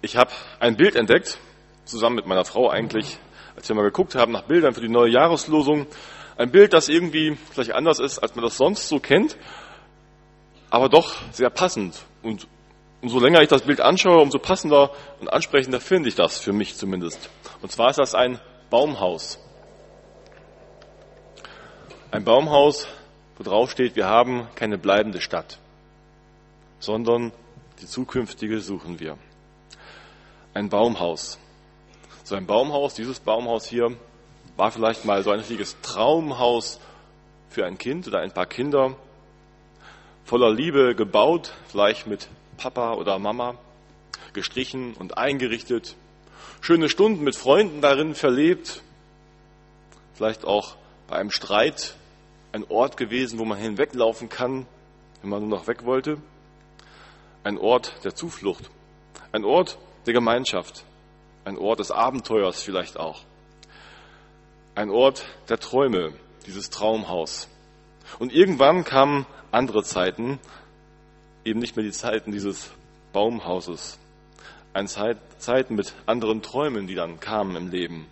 Ich habe ein Bild entdeckt, zusammen mit meiner Frau eigentlich, als wir mal geguckt haben nach Bildern für die neue Jahreslosung. Ein Bild, das irgendwie vielleicht anders ist, als man das sonst so kennt, aber doch sehr passend. Und umso länger ich das Bild anschaue, umso passender und ansprechender finde ich das, für mich zumindest. Und zwar ist das ein Baumhaus. Ein Baumhaus, wo drauf steht, wir haben keine bleibende Stadt, sondern die zukünftige suchen wir ein Baumhaus. So ein Baumhaus, dieses Baumhaus hier, war vielleicht mal so ein richtiges Traumhaus für ein Kind oder ein paar Kinder, voller Liebe gebaut, vielleicht mit Papa oder Mama, gestrichen und eingerichtet, schöne Stunden mit Freunden darin verlebt, vielleicht auch bei einem Streit ein Ort gewesen, wo man hinweglaufen kann, wenn man nur noch weg wollte, ein Ort der Zuflucht, ein Ort, der Gemeinschaft, ein Ort des Abenteuers vielleicht auch, ein Ort der Träume, dieses Traumhaus. Und irgendwann kamen andere Zeiten, eben nicht mehr die Zeiten dieses Baumhauses, eine Zeit, Zeiten mit anderen Träumen, die dann kamen im Leben.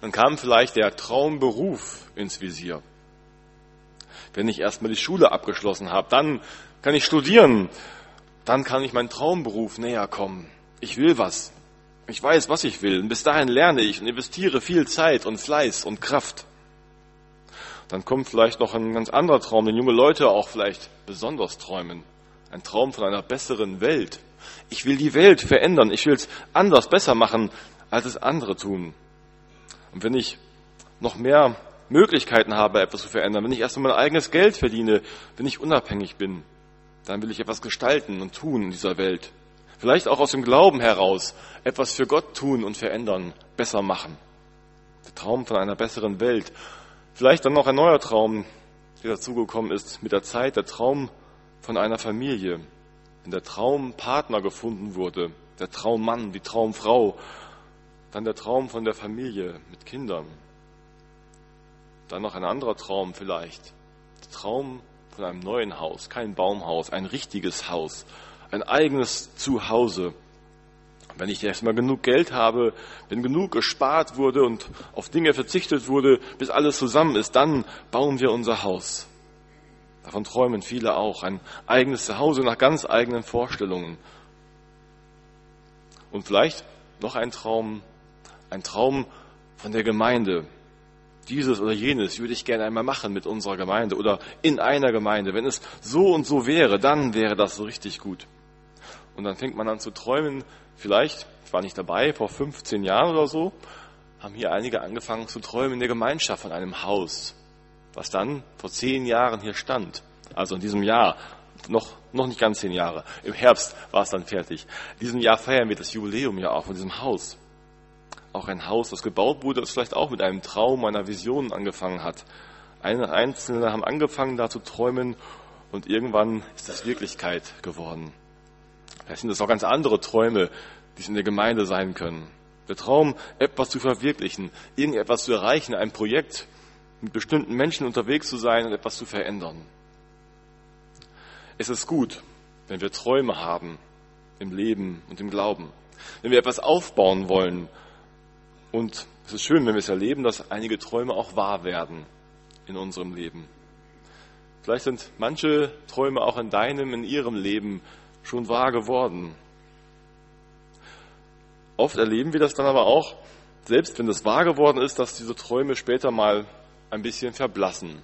Dann kam vielleicht der Traumberuf ins Visier. Wenn ich erstmal die Schule abgeschlossen habe, dann kann ich studieren, dann kann ich meinen Traumberuf näher kommen ich will was. Ich weiß, was ich will. Und bis dahin lerne ich und investiere viel Zeit und Fleiß und Kraft. Dann kommt vielleicht noch ein ganz anderer Traum, den junge Leute auch vielleicht besonders träumen. Ein Traum von einer besseren Welt. Ich will die Welt verändern. Ich will es anders, besser machen, als es andere tun. Und wenn ich noch mehr Möglichkeiten habe, etwas zu verändern, wenn ich erst einmal mein eigenes Geld verdiene, wenn ich unabhängig bin, dann will ich etwas gestalten und tun in dieser Welt vielleicht auch aus dem Glauben heraus etwas für Gott tun und verändern, besser machen. Der Traum von einer besseren Welt. Vielleicht dann noch ein neuer Traum, der dazugekommen ist mit der Zeit, der Traum von einer Familie. Wenn der Traumpartner gefunden wurde, der Traummann, die Traumfrau, dann der Traum von der Familie mit Kindern. Dann noch ein anderer Traum vielleicht. Der Traum von einem neuen Haus, kein Baumhaus, ein richtiges Haus, ein eigenes Zuhause. Wenn ich erstmal genug Geld habe, wenn genug gespart wurde und auf Dinge verzichtet wurde, bis alles zusammen ist, dann bauen wir unser Haus. Davon träumen viele auch. Ein eigenes Zuhause nach ganz eigenen Vorstellungen. Und vielleicht noch ein Traum, ein Traum von der Gemeinde. Dieses oder jenes würde ich gerne einmal machen mit unserer Gemeinde oder in einer Gemeinde. Wenn es so und so wäre, dann wäre das so richtig gut. Und dann fängt man an zu träumen. Vielleicht, ich war nicht dabei, vor 15 Jahren oder so, haben hier einige angefangen zu träumen in der Gemeinschaft von einem Haus, was dann vor zehn Jahren hier stand. Also in diesem Jahr, noch, noch nicht ganz zehn Jahre. Im Herbst war es dann fertig. In diesem Jahr feiern wir das Jubiläum ja auch von diesem Haus. Auch ein Haus, das gebaut wurde, das vielleicht auch mit einem Traum, einer Vision angefangen hat. Einzelne haben angefangen, da zu träumen und irgendwann ist das Wirklichkeit geworden. Vielleicht sind das auch ganz andere Träume, die es in der Gemeinde sein können. Der Traum, etwas zu verwirklichen, irgendetwas zu erreichen, ein Projekt, mit bestimmten Menschen unterwegs zu sein und etwas zu verändern. Es ist gut, wenn wir Träume haben im Leben und im Glauben. Wenn wir etwas aufbauen wollen. Und es ist schön, wenn wir es erleben, dass einige Träume auch wahr werden in unserem Leben. Vielleicht sind manche Träume auch in deinem, in ihrem Leben schon wahr geworden. Oft erleben wir das dann aber auch, selbst wenn es wahr geworden ist, dass diese Träume später mal ein bisschen verblassen,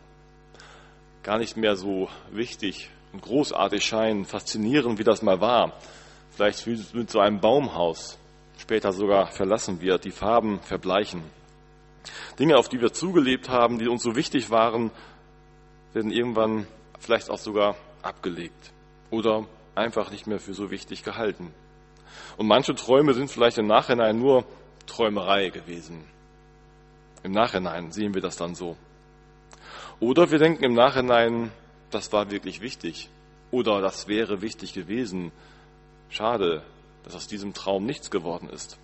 gar nicht mehr so wichtig und großartig scheinen, faszinierend, wie das mal war. Vielleicht wie mit so einem Baumhaus später sogar verlassen wird, die Farben verbleichen. Dinge, auf die wir zugelebt haben, die uns so wichtig waren, werden irgendwann vielleicht auch sogar abgelegt oder einfach nicht mehr für so wichtig gehalten. Und manche Träume sind vielleicht im Nachhinein nur Träumerei gewesen. Im Nachhinein sehen wir das dann so. Oder wir denken im Nachhinein, das war wirklich wichtig. Oder das wäre wichtig gewesen. Schade, dass aus diesem Traum nichts geworden ist.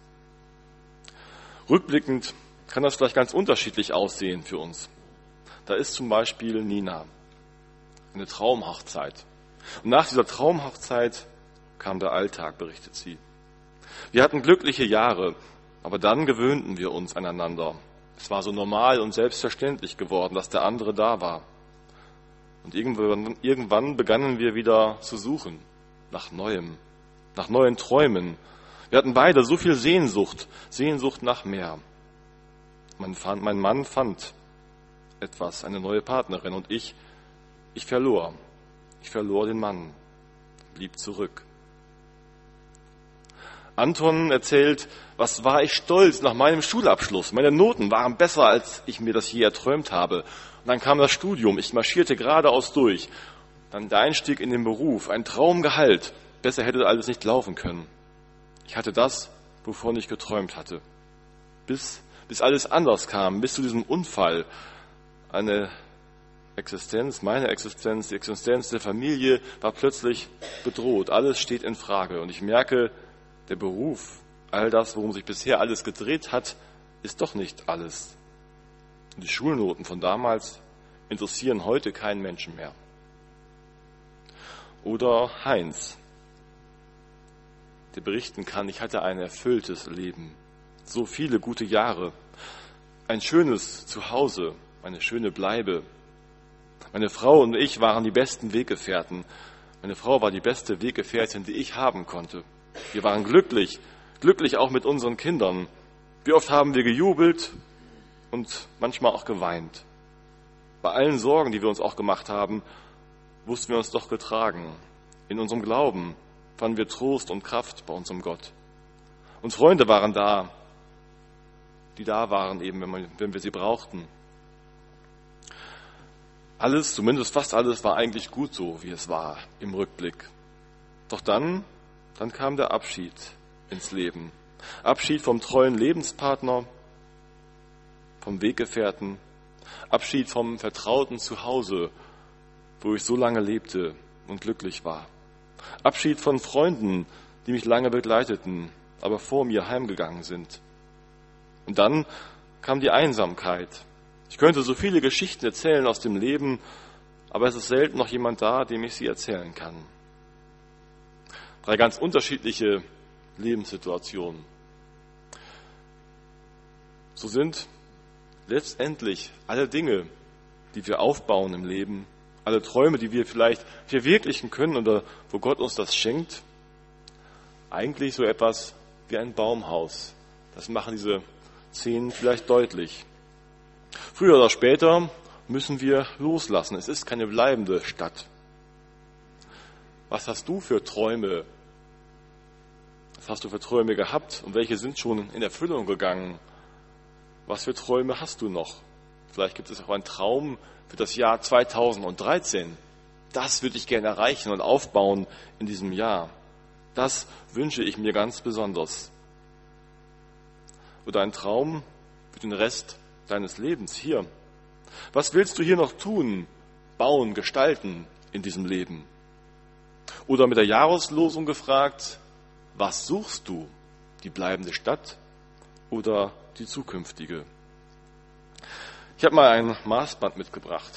Rückblickend kann das vielleicht ganz unterschiedlich aussehen für uns. Da ist zum Beispiel Nina, eine Traumhochzeit. Und nach dieser Traumhochzeit kam der Alltag, berichtet sie. Wir hatten glückliche Jahre, aber dann gewöhnten wir uns aneinander. Es war so normal und selbstverständlich geworden, dass der andere da war. Und irgendwann, irgendwann begannen wir wieder zu suchen nach Neuem, nach neuen Träumen. Wir hatten beide so viel Sehnsucht, Sehnsucht nach mehr. Mein, mein Mann fand etwas, eine neue Partnerin und ich, ich verlor. Ich verlor den Mann, blieb zurück. Anton erzählt, was war ich stolz nach meinem Schulabschluss. Meine Noten waren besser, als ich mir das je erträumt habe. Und dann kam das Studium. Ich marschierte geradeaus durch. Dann der Einstieg in den Beruf. Ein Traumgehalt. Besser hätte alles nicht laufen können. Ich hatte das, wovon ich geträumt hatte. Bis, bis alles anders kam, bis zu diesem Unfall. Eine Existenz, meine Existenz, die Existenz der Familie war plötzlich bedroht. Alles steht in Frage. Und ich merke, der Beruf, all das, worum sich bisher alles gedreht hat, ist doch nicht alles. Die Schulnoten von damals interessieren heute keinen Menschen mehr. Oder Heinz, der berichten kann, ich hatte ein erfülltes Leben, so viele gute Jahre, ein schönes Zuhause, eine schöne Bleibe. Meine Frau und ich waren die besten Weggefährten. Meine Frau war die beste Weggefährtin, die ich haben konnte. Wir waren glücklich, glücklich auch mit unseren Kindern. Wie oft haben wir gejubelt und manchmal auch geweint. Bei allen Sorgen, die wir uns auch gemacht haben, wussten wir uns doch getragen. In unserem Glauben fanden wir Trost und Kraft bei unserem Gott. Und Freunde waren da, die da waren eben, wenn, wir, wenn wir sie brauchten. Alles, zumindest fast alles, war eigentlich gut so, wie es war im Rückblick. Doch dann dann kam der Abschied ins Leben. Abschied vom treuen Lebenspartner, vom Weggefährten, Abschied vom vertrauten Zuhause, wo ich so lange lebte und glücklich war. Abschied von Freunden, die mich lange begleiteten, aber vor mir heimgegangen sind. Und dann kam die Einsamkeit. Ich könnte so viele Geschichten erzählen aus dem Leben, aber es ist selten noch jemand da, dem ich sie erzählen kann. Drei ganz unterschiedliche Lebenssituationen. So sind letztendlich alle Dinge, die wir aufbauen im Leben, alle Träume, die wir vielleicht verwirklichen können oder wo Gott uns das schenkt, eigentlich so etwas wie ein Baumhaus. Das machen diese Szenen vielleicht deutlich. Früher oder später müssen wir loslassen. Es ist keine bleibende Stadt. Was hast du für Träume? Was hast du für Träume gehabt und welche sind schon in Erfüllung gegangen? Was für Träume hast du noch? Vielleicht gibt es auch einen Traum für das Jahr 2013. Das würde ich gerne erreichen und aufbauen in diesem Jahr. Das wünsche ich mir ganz besonders. Oder ein Traum für den Rest deines Lebens hier. Was willst du hier noch tun, bauen, gestalten in diesem Leben? Oder mit der Jahreslosung gefragt, was suchst du? Die bleibende Stadt oder die zukünftige? Ich habe mal ein Maßband mitgebracht.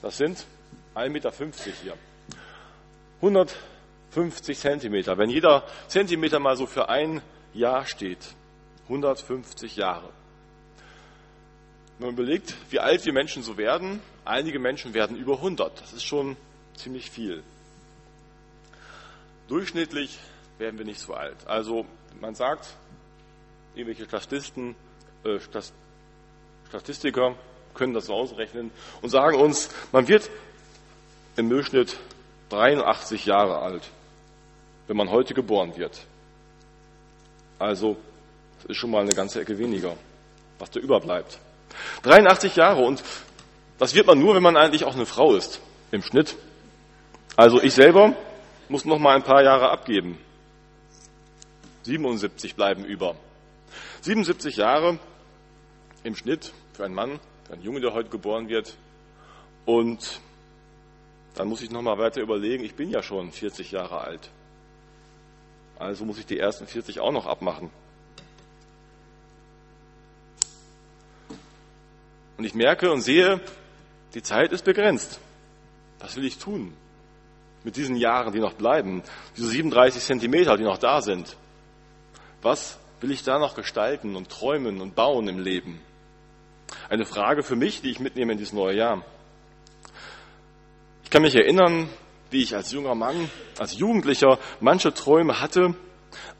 Das sind 1,50 Meter hier. 150 Zentimeter. Wenn jeder Zentimeter mal so für ein Jahr steht, 150 Jahre. Wenn man überlegt, wie alt wir Menschen so werden, einige Menschen werden über 100. Das ist schon ziemlich viel. Durchschnittlich werden wir nicht so alt. Also man sagt, irgendwelche Statisten, äh, Statistiker können das so ausrechnen und sagen uns, man wird im Durchschnitt 83 Jahre alt, wenn man heute geboren wird. Also das ist schon mal eine ganze Ecke weniger, was da überbleibt. 83 Jahre und das wird man nur, wenn man eigentlich auch eine Frau ist, im Schnitt. Also ich selber muss noch mal ein paar Jahre abgeben. 77 bleiben über. 77 Jahre im Schnitt für einen Mann, für einen Junge, der heute geboren wird. Und dann muss ich noch mal weiter überlegen, ich bin ja schon 40 Jahre alt. Also muss ich die ersten 40 auch noch abmachen. Und ich merke und sehe, die Zeit ist begrenzt. Was will ich tun? mit diesen Jahren, die noch bleiben, diese 37 Zentimeter, die noch da sind, Was will ich da noch gestalten und träumen und bauen im Leben? Eine Frage für mich, die ich mitnehme in dieses neue Jahr. Ich kann mich erinnern, wie ich als junger Mann, als Jugendlicher manche Träume hatte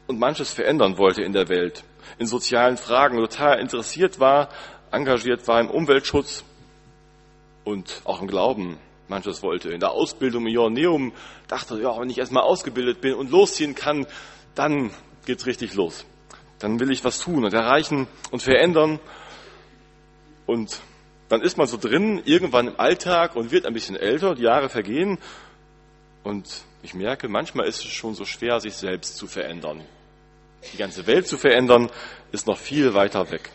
und manches verändern wollte in der Welt, in sozialen Fragen, total interessiert war, engagiert war im Umweltschutz und auch im Glauben manches wollte. In der Ausbildung im Joanneum dachte, ja, wenn ich erstmal ausgebildet bin und losziehen kann, dann geht's richtig los. Dann will ich was tun und erreichen und verändern. Und dann ist man so drin, irgendwann im Alltag und wird ein bisschen älter, die Jahre vergehen. Und ich merke, manchmal ist es schon so schwer, sich selbst zu verändern. Die ganze Welt zu verändern, ist noch viel weiter weg.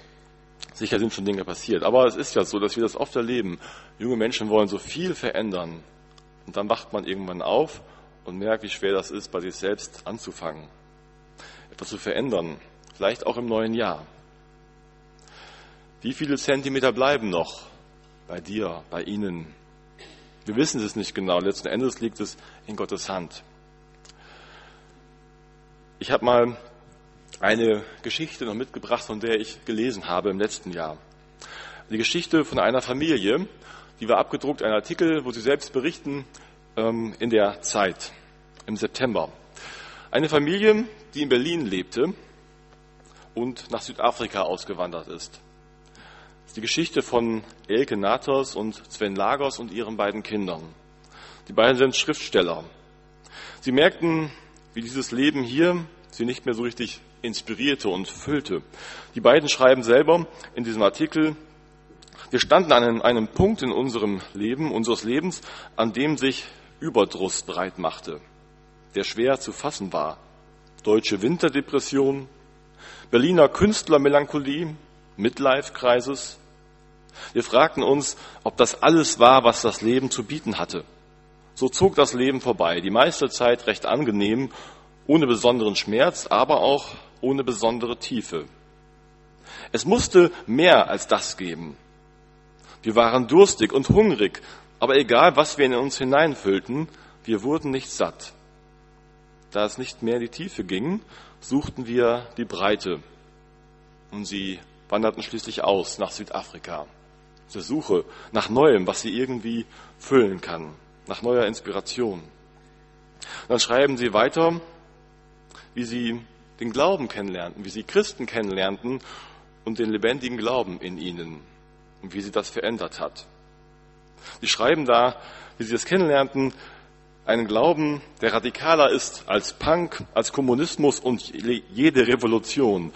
Sicher sind schon Dinge passiert, aber es ist ja so, dass wir das oft erleben. Junge Menschen wollen so viel verändern. Und dann wacht man irgendwann auf und merkt, wie schwer das ist, bei sich selbst anzufangen. Etwas zu verändern. Vielleicht auch im neuen Jahr. Wie viele Zentimeter bleiben noch bei dir, bei Ihnen? Wir wissen es nicht genau. Letzten Endes liegt es in Gottes Hand. Ich habe mal eine Geschichte noch mitgebracht, von der ich gelesen habe im letzten Jahr. Die Geschichte von einer Familie, die war abgedruckt, ein Artikel, wo sie selbst berichten, ähm, in der Zeit, im September. Eine Familie, die in Berlin lebte und nach Südafrika ausgewandert ist. Das ist die Geschichte von Elke Nathos und Sven Lagos und ihren beiden Kindern. Die beiden sind Schriftsteller. Sie merkten, wie dieses Leben hier sie nicht mehr so richtig inspirierte und füllte. Die beiden schreiben selber in diesem Artikel, wir standen an einem, Punkt in unserem Leben, unseres Lebens, an dem sich Überdruss breit machte, der schwer zu fassen war. Deutsche Winterdepression, Berliner Künstlermelancholie, Midlife-Kreises. Wir fragten uns, ob das alles war, was das Leben zu bieten hatte. So zog das Leben vorbei, die meiste Zeit recht angenehm, ohne besonderen Schmerz, aber auch ohne besondere Tiefe. Es musste mehr als das geben. Wir waren durstig und hungrig, aber egal, was wir in uns hineinfüllten, wir wurden nicht satt. Da es nicht mehr in die Tiefe ging, suchten wir die Breite. Und sie wanderten schließlich aus nach Südafrika. Zur Suche nach Neuem, was sie irgendwie füllen kann, nach neuer Inspiration. Und dann schreiben sie weiter, wie sie den Glauben kennenlernten, wie sie Christen kennenlernten und den lebendigen Glauben in ihnen und wie sie das verändert hat. Sie schreiben da, wie sie das kennenlernten, einen Glauben, der radikaler ist als Punk, als Kommunismus und jede Revolution.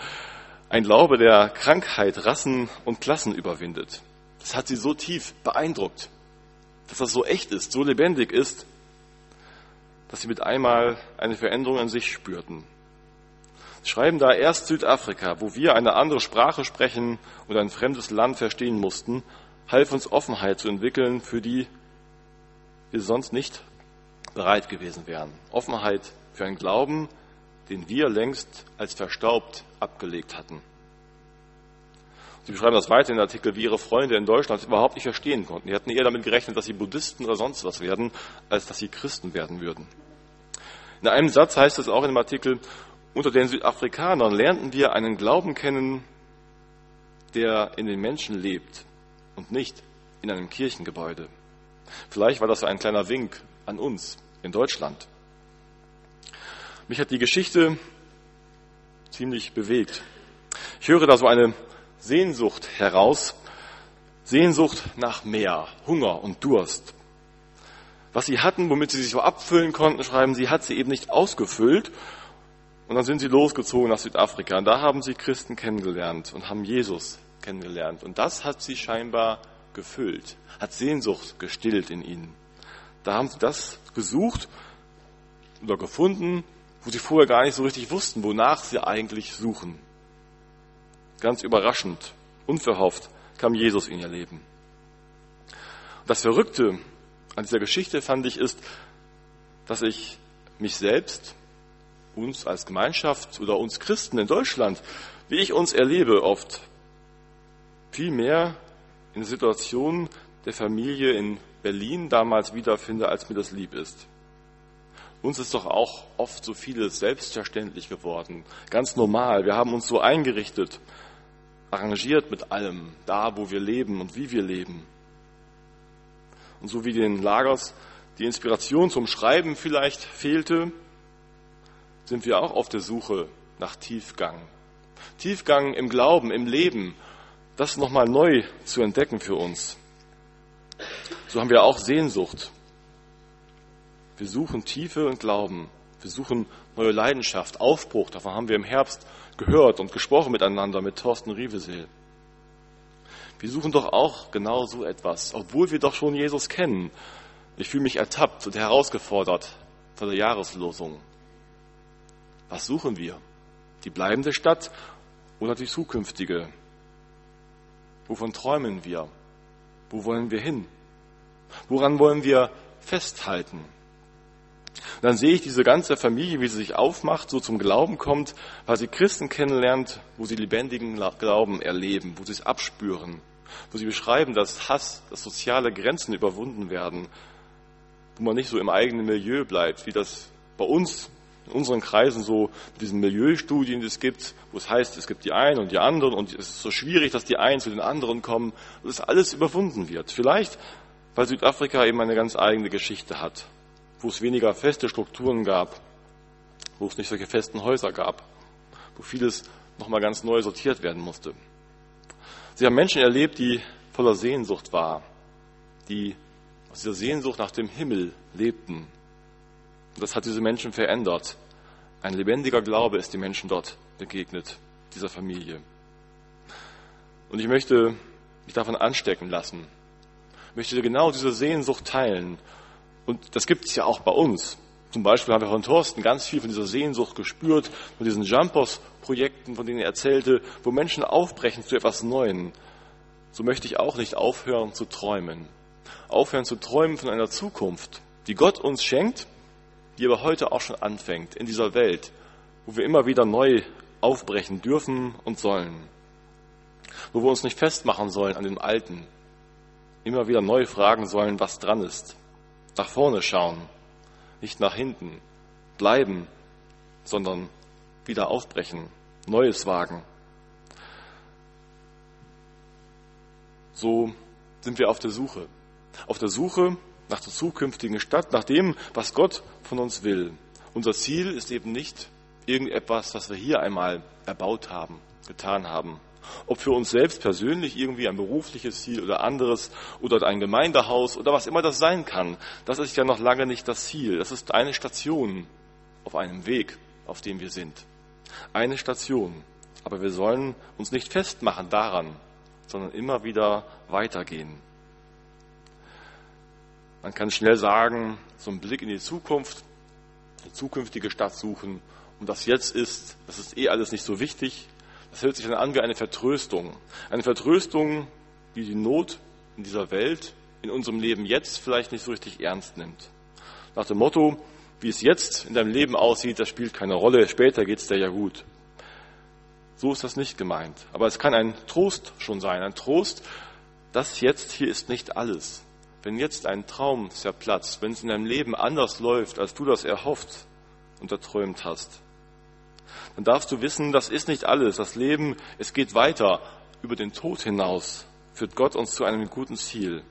Ein Glaube, der Krankheit, Rassen und Klassen überwindet. Das hat sie so tief beeindruckt, dass das so echt ist, so lebendig ist, dass sie mit einmal eine Veränderung an sich spürten schreiben da erst Südafrika, wo wir eine andere Sprache sprechen und ein fremdes Land verstehen mussten, half uns Offenheit zu entwickeln, für die wir sonst nicht bereit gewesen wären. Offenheit für einen Glauben, den wir längst als verstaubt abgelegt hatten. Sie beschreiben das weiter in den Artikel, wie ihre Freunde in Deutschland überhaupt nicht verstehen konnten. Die hatten eher damit gerechnet, dass sie Buddhisten oder sonst was werden, als dass sie Christen werden würden. In einem Satz heißt es auch in dem Artikel, unter den Südafrikanern lernten wir einen Glauben kennen, der in den Menschen lebt und nicht in einem Kirchengebäude. Vielleicht war das ein kleiner Wink an uns in Deutschland. Mich hat die Geschichte ziemlich bewegt. Ich höre da so eine Sehnsucht heraus, Sehnsucht nach mehr, Hunger und Durst. Was sie hatten, womit sie sich so abfüllen konnten, schreiben sie, hat sie eben nicht ausgefüllt und dann sind sie losgezogen nach Südafrika. Und da haben sie Christen kennengelernt und haben Jesus kennengelernt. Und das hat sie scheinbar gefüllt, hat Sehnsucht gestillt in ihnen. Da haben sie das gesucht oder gefunden, wo sie vorher gar nicht so richtig wussten, wonach sie eigentlich suchen. Ganz überraschend, unverhofft kam Jesus in ihr Leben. Und das Verrückte an dieser Geschichte fand ich ist, dass ich mich selbst uns als Gemeinschaft oder uns Christen in Deutschland, wie ich uns erlebe, oft viel mehr in der Situation der Familie in Berlin damals wiederfinde, als mir das lieb ist. Uns ist doch auch oft so vieles selbstverständlich geworden, ganz normal. Wir haben uns so eingerichtet, arrangiert mit allem, da wo wir leben und wie wir leben. Und so wie den Lagers die Inspiration zum Schreiben vielleicht fehlte, sind wir auch auf der Suche nach Tiefgang. Tiefgang im Glauben, im Leben, das nochmal neu zu entdecken für uns. So haben wir auch Sehnsucht wir suchen Tiefe und Glauben. Wir suchen neue Leidenschaft, Aufbruch. Davon haben wir im Herbst gehört und gesprochen miteinander mit Thorsten Rieveseel. Wir suchen doch auch genau so etwas, obwohl wir doch schon Jesus kennen. Ich fühle mich ertappt und herausgefordert von der Jahreslosung. Was suchen wir? Die bleibende Stadt oder die zukünftige? Wovon träumen wir? Wo wollen wir hin? Woran wollen wir festhalten? Und dann sehe ich diese ganze Familie, wie sie sich aufmacht, so zum Glauben kommt, weil sie Christen kennenlernt, wo sie lebendigen Glauben erleben, wo sie es abspüren, wo sie beschreiben, dass Hass, dass soziale Grenzen überwunden werden, wo man nicht so im eigenen Milieu bleibt, wie das bei uns in unseren Kreisen so diesen Milieustudien, die es gibt, wo es heißt, es gibt die einen und die anderen und es ist so schwierig, dass die einen zu den anderen kommen und das alles überwunden wird. Vielleicht, weil Südafrika eben eine ganz eigene Geschichte hat wo es weniger feste Strukturen gab, wo es nicht solche festen Häuser gab, wo vieles nochmal ganz neu sortiert werden musste. Sie haben Menschen erlebt, die voller Sehnsucht waren, die aus dieser Sehnsucht nach dem Himmel lebten. Das hat diese Menschen verändert. Ein lebendiger Glaube ist den Menschen dort begegnet, dieser Familie. Und ich möchte mich davon anstecken lassen, ich möchte genau diese Sehnsucht teilen und das gibt es ja auch bei uns. Zum Beispiel haben wir von Thorsten ganz viel von dieser Sehnsucht gespürt, von diesen Jumpers-Projekten, von denen er erzählte, wo Menschen aufbrechen zu etwas Neuem. So möchte ich auch nicht aufhören zu träumen. Aufhören zu träumen von einer Zukunft, die Gott uns schenkt, die aber heute auch schon anfängt in dieser Welt, wo wir immer wieder neu aufbrechen dürfen und sollen. Wo wir uns nicht festmachen sollen an dem Alten, immer wieder neu fragen sollen, was dran ist nach vorne schauen, nicht nach hinten, bleiben, sondern wieder aufbrechen, Neues wagen. So sind wir auf der Suche. Auf der Suche nach der zukünftigen Stadt, nach dem, was Gott von uns will. Unser Ziel ist eben nicht irgendetwas, was wir hier einmal erbaut haben, getan haben, ob für uns selbst persönlich irgendwie ein berufliches Ziel oder anderes oder ein Gemeindehaus oder was immer das sein kann. Das ist ja noch lange nicht das Ziel. Das ist eine Station auf einem Weg, auf dem wir sind. Eine Station. Aber wir sollen uns nicht festmachen daran, sondern immer wieder weitergehen. Man kann schnell sagen, so ein Blick in die Zukunft, die zukünftige Stadt suchen. Und was jetzt ist, das ist eh alles nicht so wichtig. Das hört sich dann an wie eine Vertröstung. Eine Vertröstung, die die Not in dieser Welt, in unserem Leben jetzt vielleicht nicht so richtig ernst nimmt. Nach dem Motto, wie es jetzt in deinem Leben aussieht, das spielt keine Rolle, später geht's dir ja gut. So ist das nicht gemeint. Aber es kann ein Trost schon sein, ein Trost, das jetzt hier ist nicht alles. Wenn jetzt ein Traum zerplatzt, wenn es in deinem Leben anders läuft, als du das erhofft und erträumt hast, dann darfst du wissen, das ist nicht alles. Das Leben, es geht weiter. Über den Tod hinaus führt Gott uns zu einem guten Ziel.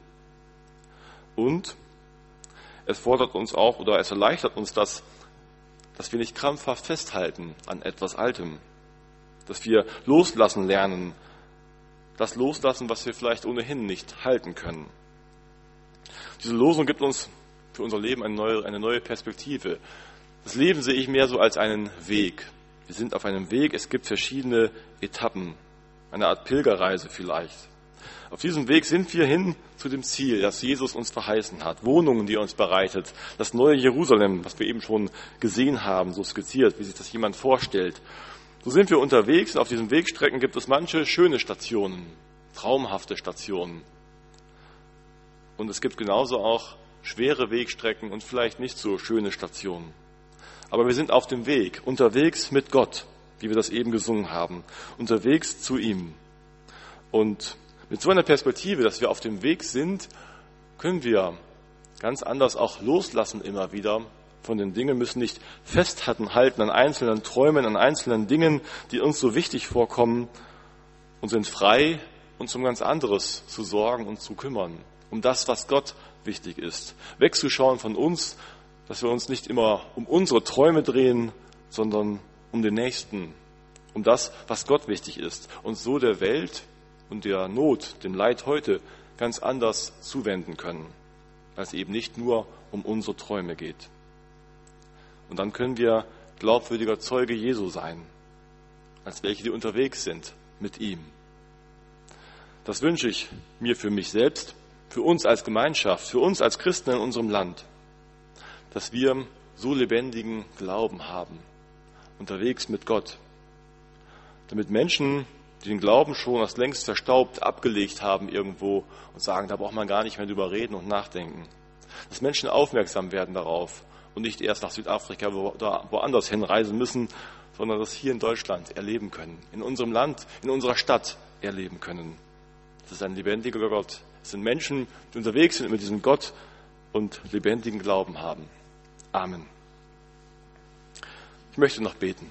Und es fordert uns auch oder es erleichtert uns das, dass wir nicht krampfhaft festhalten an etwas Altem. Dass wir loslassen lernen. Das loslassen, was wir vielleicht ohnehin nicht halten können. Diese Losung gibt uns für unser Leben eine neue, eine neue Perspektive. Das Leben sehe ich mehr so als einen Weg. Wir sind auf einem Weg, es gibt verschiedene Etappen, eine Art Pilgerreise vielleicht. Auf diesem Weg sind wir hin zu dem Ziel, das Jesus uns verheißen hat. Wohnungen, die er uns bereitet. Das neue Jerusalem, was wir eben schon gesehen haben, so skizziert, wie sich das jemand vorstellt. So sind wir unterwegs und auf diesen Wegstrecken gibt es manche schöne Stationen, traumhafte Stationen. Und es gibt genauso auch schwere Wegstrecken und vielleicht nicht so schöne Stationen. Aber wir sind auf dem Weg, unterwegs mit Gott, wie wir das eben gesungen haben, unterwegs zu ihm. Und mit so einer Perspektive, dass wir auf dem Weg sind, können wir ganz anders auch loslassen immer wieder von den Dingen, müssen nicht festhalten halten an einzelnen Träumen, an einzelnen Dingen, die uns so wichtig vorkommen und sind frei, uns um ganz anderes zu sorgen und zu kümmern, um das, was Gott wichtig ist. Wegzuschauen von uns, dass wir uns nicht immer um unsere Träume drehen, sondern um den Nächsten, um das, was Gott wichtig ist und so der Welt und der Not, dem Leid heute ganz anders zuwenden können, als eben nicht nur um unsere Träume geht. Und dann können wir glaubwürdiger Zeuge Jesu sein, als welche, die unterwegs sind mit ihm. Das wünsche ich mir für mich selbst, für uns als Gemeinschaft, für uns als Christen in unserem Land, dass wir so lebendigen Glauben haben, unterwegs mit Gott, damit Menschen, die den Glauben schon als längst verstaubt abgelegt haben irgendwo und sagen, da braucht man gar nicht mehr drüber reden und nachdenken, dass Menschen aufmerksam werden darauf und nicht erst nach Südafrika oder woanders hinreisen müssen, sondern das hier in Deutschland erleben können, in unserem Land, in unserer Stadt erleben können. Das ist ein lebendiger Gott. Es sind Menschen, die unterwegs sind mit diesem Gott und lebendigen Glauben haben. Amen. Ich möchte noch beten.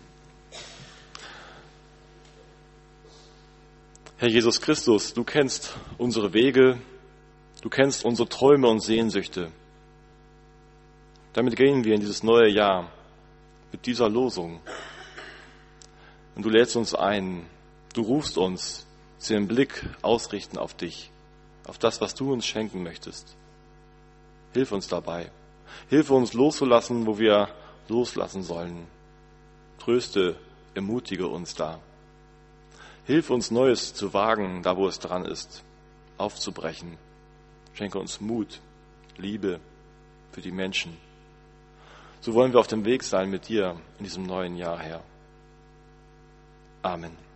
Herr Jesus Christus, du kennst unsere Wege, du kennst unsere Träume und Sehnsüchte. Damit gehen wir in dieses neue Jahr mit dieser Losung. Und du lädst uns ein, du rufst uns, sie den Blick ausrichten auf dich, auf das, was du uns schenken möchtest. Hilf uns dabei. Hilfe uns loszulassen, wo wir loslassen sollen. Tröste, ermutige uns da. Hilf uns Neues zu wagen, da wo es dran ist, aufzubrechen. Schenke uns Mut, Liebe für die Menschen. So wollen wir auf dem Weg sein mit dir in diesem neuen Jahr, Herr. Amen.